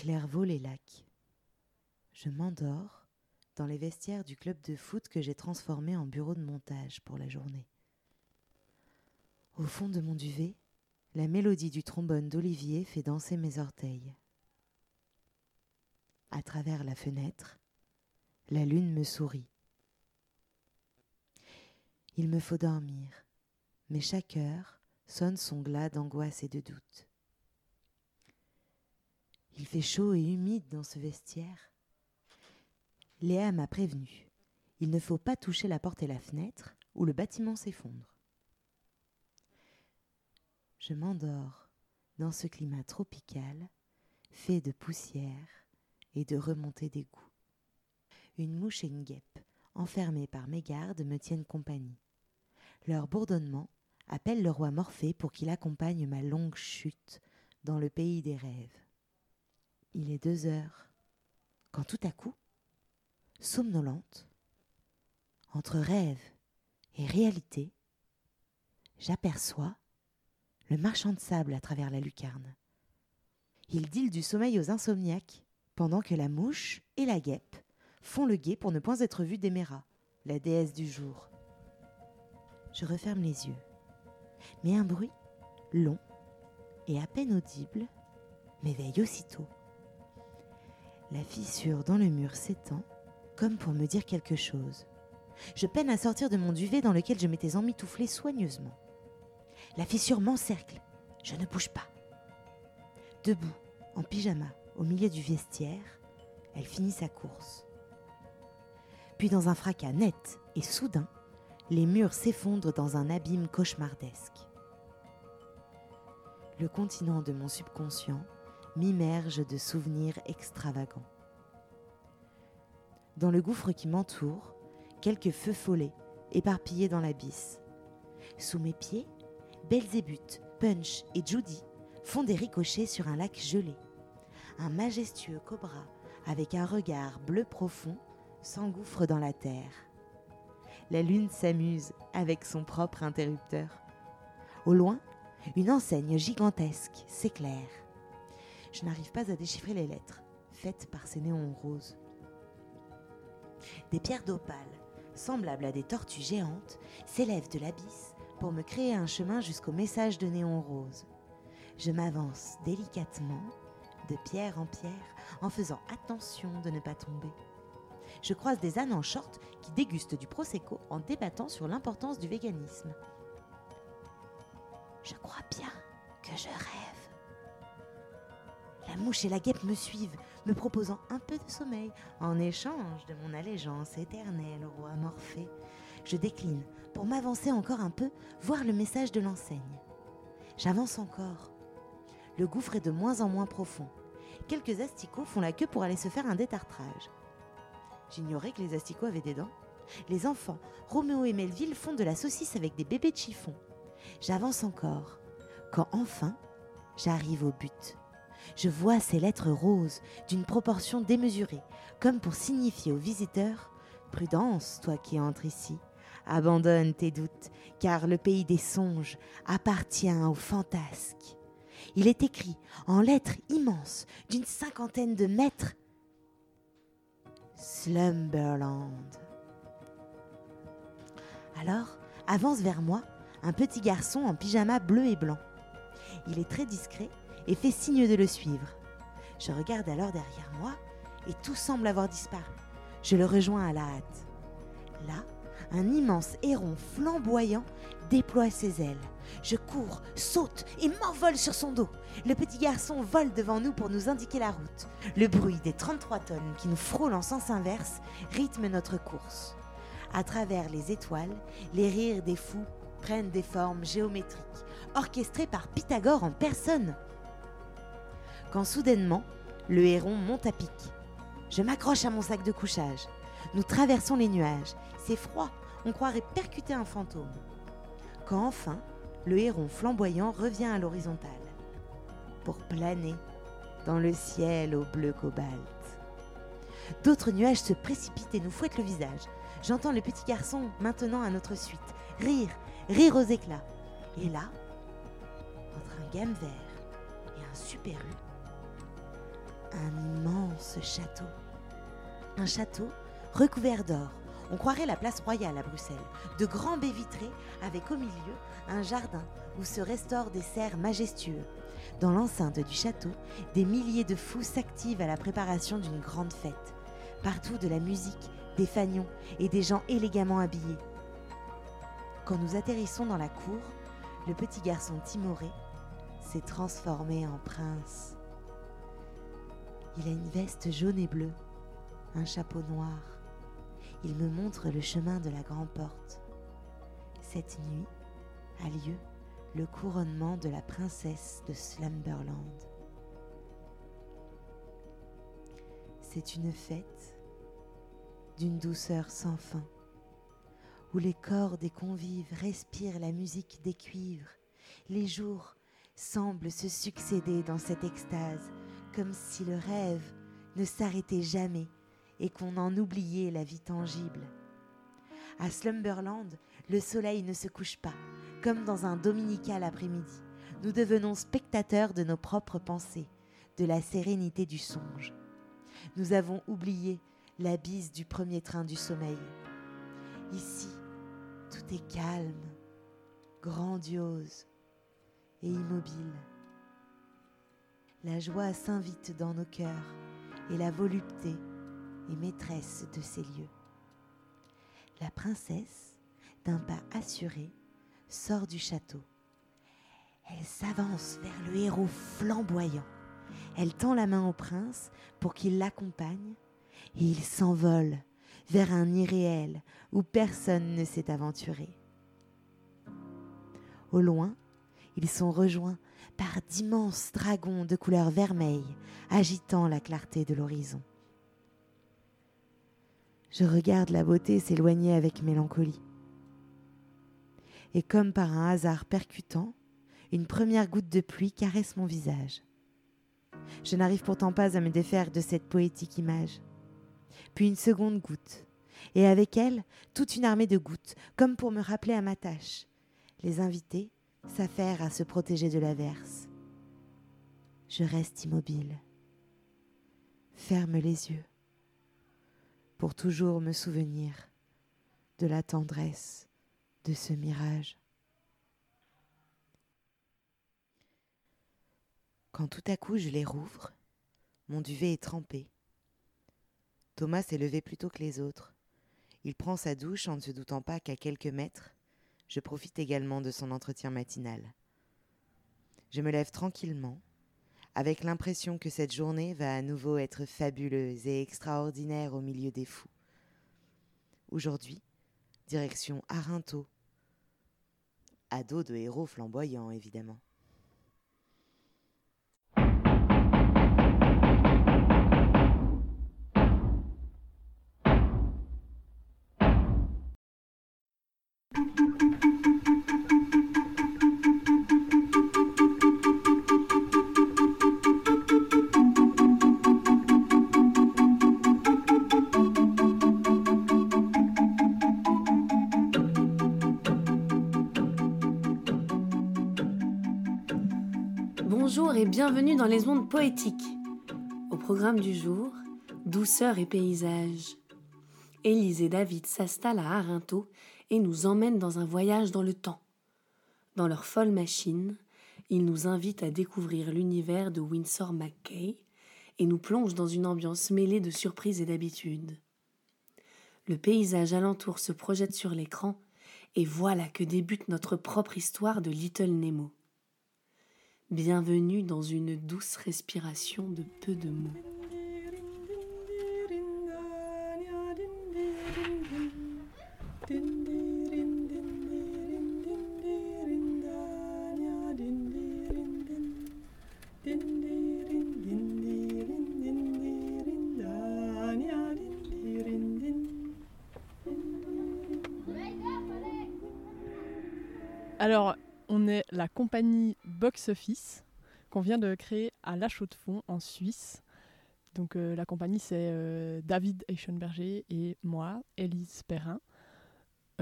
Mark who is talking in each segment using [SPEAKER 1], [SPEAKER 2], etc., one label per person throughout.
[SPEAKER 1] Clairvaux les lacs. Je m'endors dans les vestiaires du club de foot que j'ai transformé en bureau de montage pour la journée. Au fond de mon duvet, la mélodie du trombone d'Olivier fait danser mes orteils. À travers la fenêtre, la lune me sourit. Il me faut dormir, mais chaque heure sonne son glas d'angoisse et de doute. Il fait chaud et humide dans ce vestiaire. Léa m'a prévenu. Il ne faut pas toucher la porte et la fenêtre, ou le bâtiment s'effondre. Je m'endors dans ce climat tropical, fait de poussière et de remontées d'égout. Une mouche et une guêpe, enfermées par mes gardes, me tiennent compagnie. Leur bourdonnement appelle le roi Morphée pour qu'il accompagne ma longue chute dans le pays des rêves. Il est deux heures, quand tout à coup, somnolente, entre rêve et réalité, j'aperçois le marchand de sable à travers la lucarne. Il dile du sommeil aux insomniaques, pendant que la mouche et la guêpe font le guet pour ne point être vus d'Eméra, la déesse du jour. Je referme les yeux, mais un bruit, long et à peine audible, m'éveille aussitôt. La fissure dans le mur s'étend, comme pour me dire quelque chose. Je peine à sortir de mon duvet dans lequel je m'étais emmitouflé soigneusement. La fissure m'encercle. Je ne bouge pas. Debout, en pyjama, au milieu du vestiaire, elle finit sa course. Puis dans un fracas net et soudain, les murs s'effondrent dans un abîme cauchemardesque. Le continent de mon subconscient m'immerge de souvenirs extravagants. Dans le gouffre qui m'entoure, quelques feux follets éparpillés dans l'abysse. Sous mes pieds, Belzébuth, Punch et Judy font des ricochets sur un lac gelé. Un majestueux cobra, avec un regard bleu profond, s'engouffre dans la terre. La lune s'amuse avec son propre interrupteur. Au loin, une enseigne gigantesque s'éclaire. Je n'arrive pas à déchiffrer les lettres, faites par ces néons roses. Des pierres d'opale, semblables à des tortues géantes, s'élèvent de l'abysse pour me créer un chemin jusqu'au message de néon rose. Je m'avance délicatement, de pierre en pierre, en faisant attention de ne pas tomber. Je croise des ânes en short qui dégustent du prosecco en débattant sur l'importance du véganisme. Je crois bien que je rêve. La mouche et la guêpe me suivent, me proposant un peu de sommeil en échange de mon allégeance éternelle au roi Morphée. Je décline pour m'avancer encore un peu, voir le message de l'enseigne. J'avance encore. Le gouffre est de moins en moins profond. Quelques asticots font la queue pour aller se faire un détartrage. J'ignorais que les asticots avaient des dents. Les enfants, Roméo et Melville, font de la saucisse avec des bébés de chiffon. J'avance encore, quand enfin, j'arrive au but. Je vois ces lettres roses d'une proportion démesurée, comme pour signifier aux visiteurs Prudence, toi qui entres ici. Abandonne tes doutes, car le pays des songes appartient aux fantasques. Il est écrit en lettres immenses d'une cinquantaine de mètres Slumberland. Alors, avance vers moi un petit garçon en pyjama bleu et blanc. Il est très discret et fait signe de le suivre. Je regarde alors derrière moi et tout semble avoir disparu. Je le rejoins à la hâte. Là, un immense héron flamboyant déploie ses ailes. Je cours, saute et m'envole sur son dos. Le petit garçon vole devant nous pour nous indiquer la route. Le bruit des 33 tonnes qui nous frôlent en sens inverse rythme notre course. À travers les étoiles, les rires des fous prennent des formes géométriques, orchestrées par Pythagore en personne. Quand soudainement, le héron monte à pic. Je m'accroche à mon sac de couchage. Nous traversons les nuages. C'est froid, on croirait percuter un fantôme. Quand enfin, le héron flamboyant revient à l'horizontale, pour planer dans le ciel au bleu cobalt. D'autres nuages se précipitent et nous fouettent le visage. J'entends le petit garçon, maintenant à notre suite, rire, rire aux éclats. Et là, entre un gamme vert et un super un immense château. Un château recouvert d'or. On croirait la place royale à Bruxelles. De grands baies vitrées avec au milieu un jardin où se restaurent des cerfs majestueux. Dans l'enceinte du château, des milliers de fous s'activent à la préparation d'une grande fête. Partout de la musique, des fanions et des gens élégamment habillés. Quand nous atterrissons dans la cour, le petit garçon timoré s'est transformé en prince. Il a une veste jaune et bleue, un chapeau noir. Il me montre le chemin de la grande porte. Cette nuit a lieu le couronnement de la princesse de Slumberland. C'est une fête d'une douceur sans fin, où les corps des convives respirent la musique des cuivres. Les jours semblent se succéder dans cette extase, comme si le rêve ne s'arrêtait jamais et qu'on en oubliait la vie tangible. À Slumberland, le soleil ne se couche pas, comme dans un dominical après-midi. Nous devenons spectateurs de nos propres pensées, de la sérénité du songe. Nous avons oublié la bise du premier train du sommeil. Ici, tout est calme, grandiose et immobile. La joie s'invite dans nos cœurs et la volupté est maîtresse de ces lieux. La princesse, d'un pas assuré, sort du château. Elle s'avance vers le héros flamboyant. Elle tend la main au prince pour qu'il l'accompagne et il s'envole vers un irréel où personne ne s'est aventuré. Au loin, ils sont rejoints par d'immenses dragons de couleur vermeille agitant la clarté de l'horizon. Je regarde la beauté s'éloigner avec mélancolie. Et comme par un hasard percutant, une première goutte de pluie caresse mon visage. Je n'arrive pourtant pas à me défaire de cette poétique image puis une seconde goutte, et avec elle toute une armée de gouttes, comme pour me rappeler à ma tâche. Les invités s'affairent à se protéger de l'averse. Je reste immobile, ferme les yeux, pour toujours me souvenir de la tendresse de ce mirage. Quand tout à coup je les rouvre, mon duvet est trempé. Thomas s'est levé plus tôt que les autres. Il prend sa douche en ne se doutant pas qu'à quelques mètres, je profite également de son entretien matinal. Je me lève tranquillement, avec l'impression que cette journée va à nouveau être fabuleuse et extraordinaire au milieu des fous. Aujourd'hui, direction Arinto, à dos de héros flamboyants évidemment.
[SPEAKER 2] Bienvenue dans les ondes poétiques. Au programme du jour, douceur et paysage. Élise et David s'installent à Arinto et nous emmènent dans un voyage dans le temps. Dans leur folle machine, ils nous invitent à découvrir l'univers de Winsor McKay et nous plongent dans une ambiance mêlée de surprises et d'habitudes. Le paysage alentour se projette sur l'écran et voilà que débute notre propre histoire de Little Nemo. Bienvenue dans une douce respiration de peu de mots.
[SPEAKER 3] Alors, on est la compagnie Box Office qu'on vient de créer à La Chaux-de-Fonds en Suisse. Donc euh, la compagnie c'est euh, David Eichenberger et moi, Élise Perrin.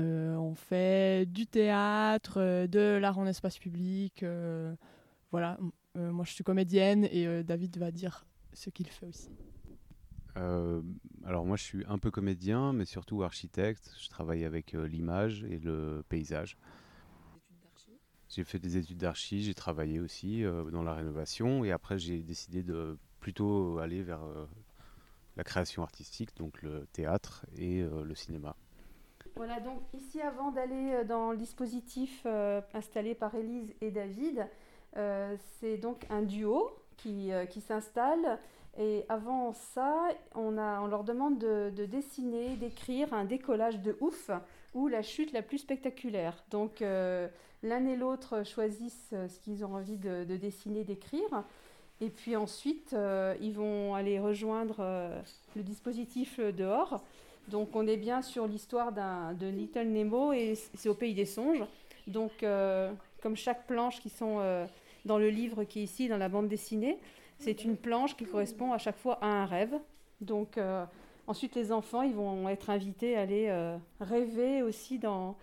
[SPEAKER 3] Euh, on fait du théâtre, de l'art en espace public. voilà, moi je suis comédienne et David va dire ce qu'il fait aussi.
[SPEAKER 4] alors moi je suis un peu comédien, mais surtout architecte. Je travaille avec l'image et le paysage. J'ai fait des études d'archi, j'ai travaillé aussi dans la rénovation et après j'ai décidé de plutôt aller vers la création artistique, donc le théâtre et le cinéma.
[SPEAKER 2] Voilà, donc ici, avant d'aller euh, dans le dispositif euh, installé par Élise et David, euh, c'est donc un duo qui, qui s'installe. Et avant ça, on, leur demande de, dessiner, d'écrire un décollage de ouf ou la chute la plus spectaculaire. Donc l'un et l'autre choisissent ce qu'ils ont envie de, de dessiner, d'écrire. Et puis ensuite, ils vont aller rejoindre le dispositif dehors donc on est bien sur l'histoire de Little Nemo et c'est au pays des songes. Donc euh, comme chaque planche qui sont euh, dans le livre qui est ici, dans la bande dessinée, c'est une planche qui correspond à chaque fois à un rêve. Donc euh, ensuite les enfants, ils vont être invités à aller rêver aussi dans,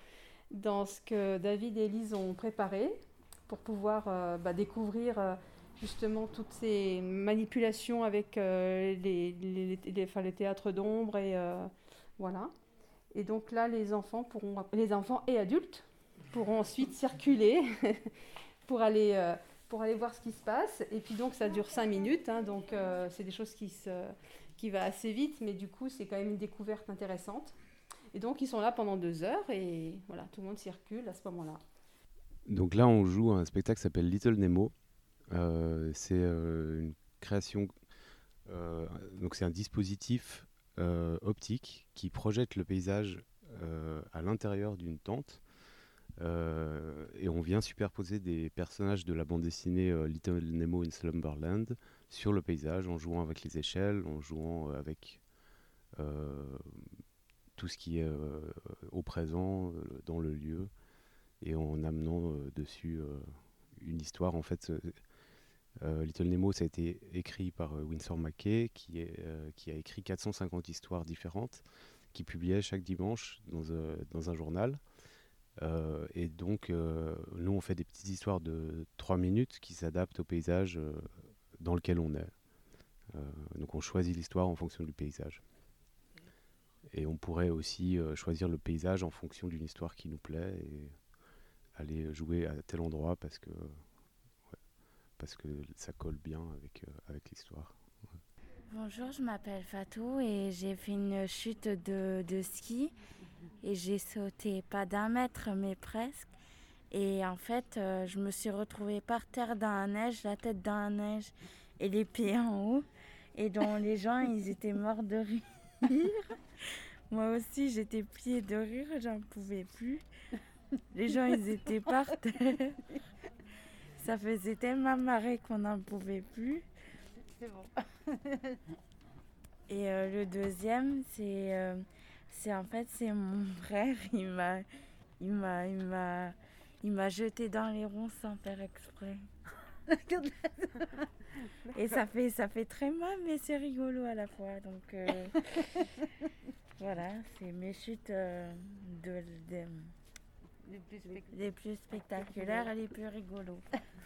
[SPEAKER 2] dans ce que David et Elise ont préparé pour pouvoir bah, découvrir justement toutes ces manipulations avec les, les, les, théâtres d'ombre et voilà. Et donc là, les enfants, pourront, les enfants et adultes pourront ensuite circuler pour, aller, euh, pour aller voir ce qui se passe. Et puis donc, ça dure cinq minutes. Hein, donc, euh, c'est des choses qui, se, qui va assez vite, mais du coup, c'est quand même une découverte intéressante. Et donc, ils sont là pendant deux heures et voilà, tout le monde circule à ce moment-là.
[SPEAKER 4] Donc là, on joue un spectacle qui s'appelle Little Nemo. Euh, c'est une création, donc c'est un dispositif euh, optique qui projette le paysage euh, à l'intérieur d'une tente. Euh, et on vient superposer des personnages de la bande dessinée Little Nemo in Slumberland sur le paysage en jouant avec les échelles, en jouant avec tout ce qui est au présent, dans le lieu, et en amenant dessus une histoire. En fait, euh, Little Nemo, ça a été écrit par euh, Winsor McKay, qui, euh, a écrit 450 histoires différentes, qui publiait chaque dimanche dans un journal. Et donc, nous, on fait des petites histoires de 3 minutes qui s'adaptent au paysage dans lequel on est. donc, on choisit l'histoire en fonction du paysage. Et on pourrait aussi choisir le paysage en fonction d'une histoire qui nous plaît et aller jouer à tel endroit parce que parce que ça colle bien avec, euh, avec l'histoire.
[SPEAKER 5] Bonjour, je m'appelle Fatou et j'ai fait une chute de, de ski et j'ai sauté pas d'un mètre mais presque. Et en fait, euh, je me suis retrouvée par terre dans la neige, la tête dans la neige et les pieds en haut. Et dont les gens, ils étaient morts de rire. Moi aussi, j'étais pliée de rire, j'en pouvais plus. Les gens, ils étaient par terre. Ça faisait tellement marrer qu'on n'en pouvait plus. C'est bon. Et euh, le deuxième, c'est euh, c'est en fait c'est mon frère. Il m'a il m'a il m'a il m'a jeté dans les ronds sans faire exprès. Et ça fait ça fait très mal, mais c'est rigolo à la fois. Donc euh, voilà, c'est mes chutes de, les plus, spectaculaires et les plus rigolos.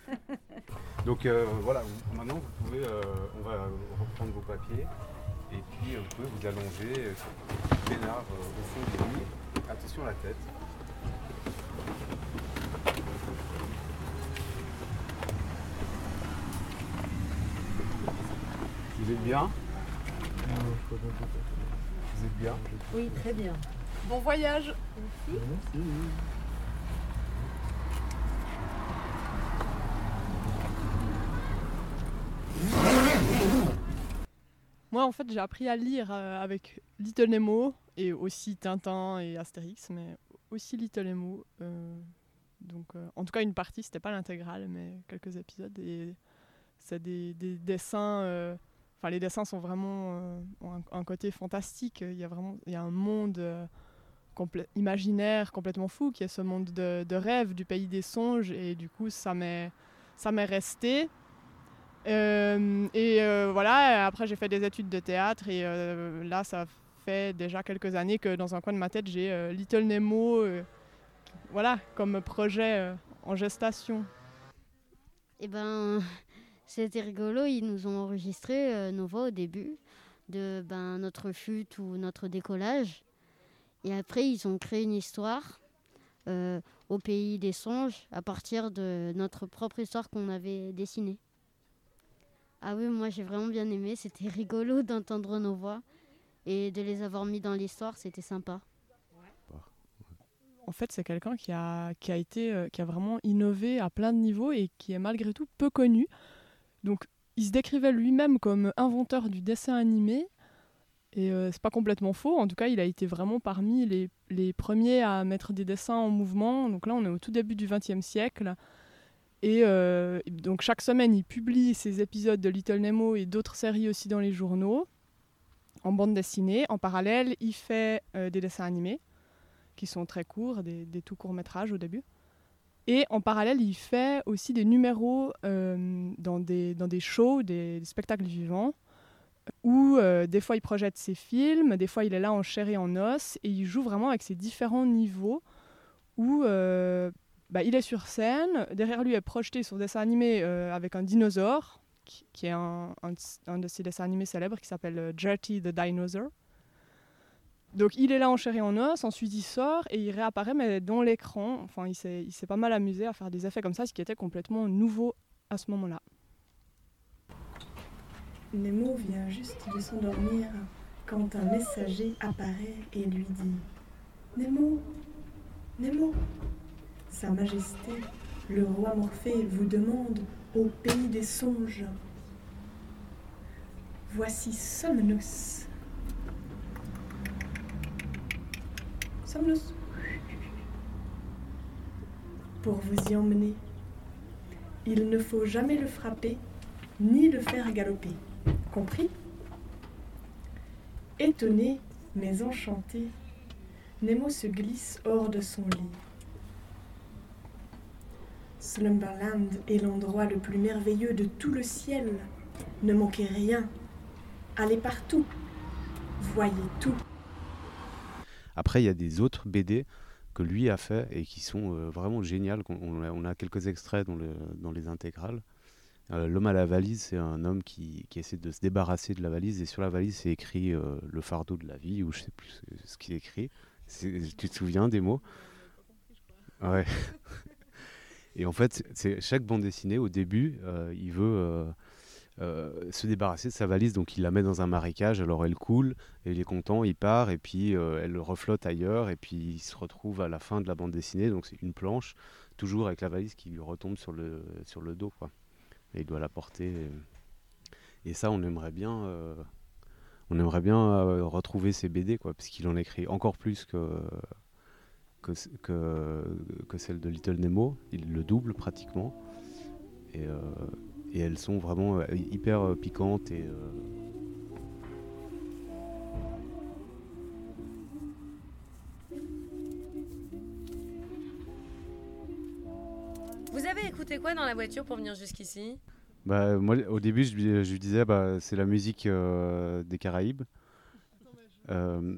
[SPEAKER 4] Donc euh, voilà, maintenant vous pouvez, euh, on va reprendre vos papiers et puis euh, vous pouvez vous allonger peinard au fond du lit. Attention à la tête. Vous êtes bien? Vous êtes bien?
[SPEAKER 6] Oui, très bien.
[SPEAKER 3] Bon voyage
[SPEAKER 6] Merci. Merci.
[SPEAKER 3] Moi, en fait, j'ai appris à lire euh, avec Little Nemo et aussi Tintin et Astérix, mais aussi Little Nemo. Euh, donc, euh, en tout cas, une partie, c'était pas l'intégrale, mais quelques épisodes. C'est des, dessins. Enfin, les dessins sont vraiment un, côté fantastique. Il y a vraiment, il y a un monde imaginaire complètement fou, qui est ce monde de, de rêve du pays des songes. Et du coup, ça m'est, ça m'est resté. Euh, et euh, voilà, après j'ai fait des études de théâtre et euh, là ça fait déjà quelques années que dans un coin de ma tête j'ai Little Nemo voilà, comme projet en gestation.
[SPEAKER 6] Eh ben,
[SPEAKER 7] C'était rigolo, ils nous ont enregistré nos voix au début de ben, notre chute ou notre décollage. Et après, ils ont créé une histoire au pays des songes à partir de notre propre histoire qu'on avait dessinée. Ah oui, moi j'ai vraiment bien aimé, c'était rigolo d'entendre nos voix et de les avoir mis dans l'histoire, c'était sympa.
[SPEAKER 3] En fait, c'est quelqu'un qui a, qui, a été, euh, qui a vraiment innové à plein de niveaux et qui est malgré tout peu connu. Donc, il se décrivait lui-même comme inventeur du dessin animé. Et euh, c'est pas complètement faux. En tout cas, il a été vraiment parmi les, les, premiers à mettre des dessins en mouvement. Donc là, on est au tout début du XXe siècle. Et euh, donc chaque semaine, il publie ses épisodes de Little Nemo et d'autres séries aussi dans les journaux, en bande dessinée. En parallèle, il fait euh, des dessins animés qui sont très courts, des, tout courts métrages au début. Et en parallèle, il fait aussi des numéros euh, dans, des, dans des shows, des, spectacles vivants, où des fois il projette ses films, des fois il est là en chair et en os, et il joue vraiment avec ses différents niveaux, où bah, il est sur scène, derrière lui est projeté son dessin animé euh, avec un dinosaure, qui, est un, un, de ses dessins animés célèbres qui s'appelle Jerty the Dinosaur. Donc il est là en chair et en os, ensuite il sort et il réapparaît mais dans l'écran. Enfin, il s'est pas mal amusé à faire des effets comme ça, ce qui était complètement nouveau à ce moment-là.
[SPEAKER 8] Nemo vient juste de s'endormir quand un messager apparaît et lui dit Nemo, Nemo, Sa Majesté, le roi Morphée vous demande au pays des songes. Voici Somnus. Somnus. Pour vous y emmener. Il ne faut jamais le frapper ni le faire galoper. Compris? Étonné, mais enchanté, Nemo se glisse hors de son lit. Slumberland est l'endroit le plus merveilleux de tout le ciel. Ne manquez rien. Allez partout. Voyez tout.
[SPEAKER 4] Après, il y a des autres BD que lui a fait et qui sont euh, vraiment géniales. On, on, a quelques extraits dans, le, dans les intégrales. Euh, L'homme à la valise, c'est un homme qui, qui, essaie de se débarrasser de la valise et sur la valise, c'est écrit euh, le fardeau de la vie ou je sais plus ce qui est écrit. tu te souviens des mots? Ouais. et en fait, c'est chaque bande dessinée au début, euh, il veut euh, euh, se débarrasser de sa valise, donc il la met dans un marécage. Alors elle coule, et il est content, il part, et puis elle reflotte ailleurs, et puis il se retrouve à la fin de la bande dessinée. Donc c'est une planche, toujours avec la valise qui lui retombe sur le sur le dos, quoi et il doit la porter. Et, ça, on aimerait bien, on aimerait bien retrouver ces BD, quoi, en écrit encore plus que, que, que, que, celle de Little Nemo. Il le double pratiquement. Et, euh, et elles sont vraiment hyper piquantes et.
[SPEAKER 2] Vous avez écouté quoi dans la voiture pour venir jusqu'ici?
[SPEAKER 4] Bah, moi, au début, je, lui, je lui disais, bah, c'est la musique euh, des Caraïbes. Euh,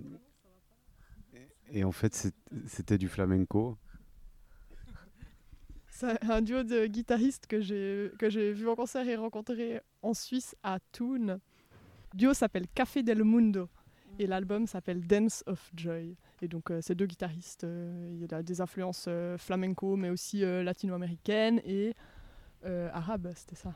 [SPEAKER 4] et en fait, c'était du flamenco.
[SPEAKER 3] C'est un duo de guitaristes que j'ai vu en concert et rencontré en Suisse à Thun. Le duo s'appelle Café del Mundo et l'album s'appelle Dance of Joy. Et donc, euh, ces deux guitaristes, euh, il y a des influences euh, flamenco, mais aussi euh, latino-américaines et arabes, c'était ça.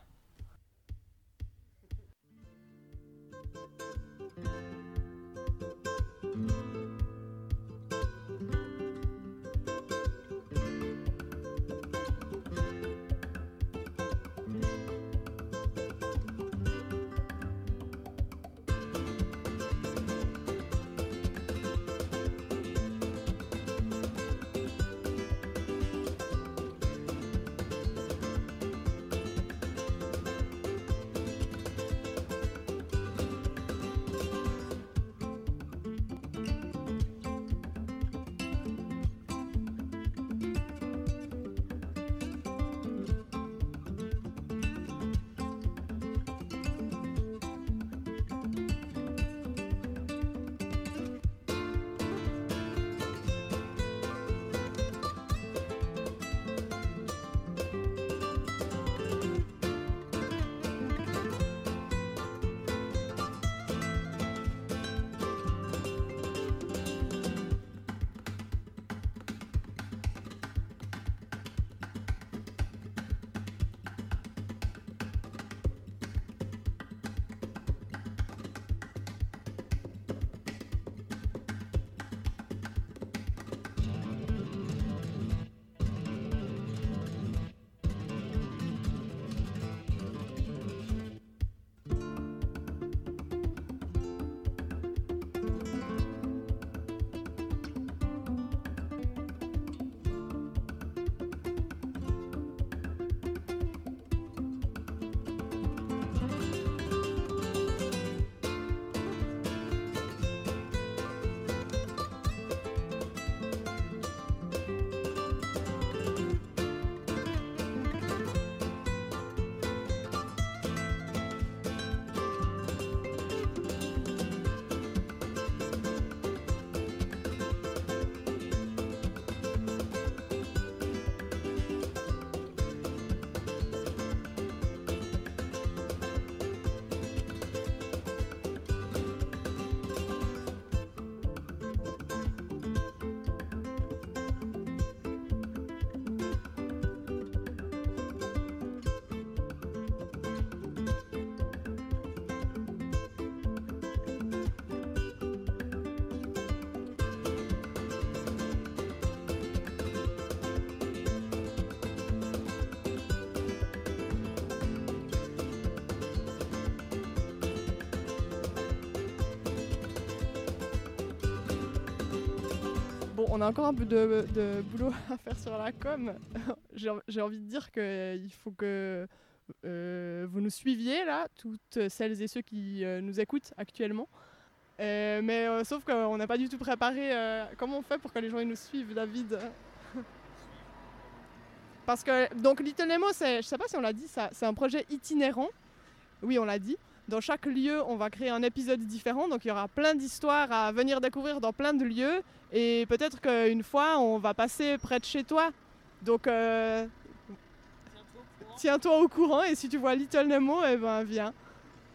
[SPEAKER 3] On a encore un peu de, boulot à faire sur la com. J'ai envie de dire qu'il faut que euh, vous nous suiviez là, toutes celles et ceux qui euh, nous écoutent actuellement. Euh, mais euh, sauf qu'on n'a pas du tout préparé euh, comment on fait pour que les gens nous suivent, David? Parce que donc Little Nemo, je sais pas si on l'a dit, c'est un projet itinérant. Oui, on l'a dit. Dans chaque lieu, on va créer un épisode différent, donc il y aura plein d'histoires à venir découvrir dans plein de lieux. Et peut-être qu'une fois, on va passer près de chez toi. Donc euh, tiens-toi au courant et si tu vois Little Nemo, eh ben viens.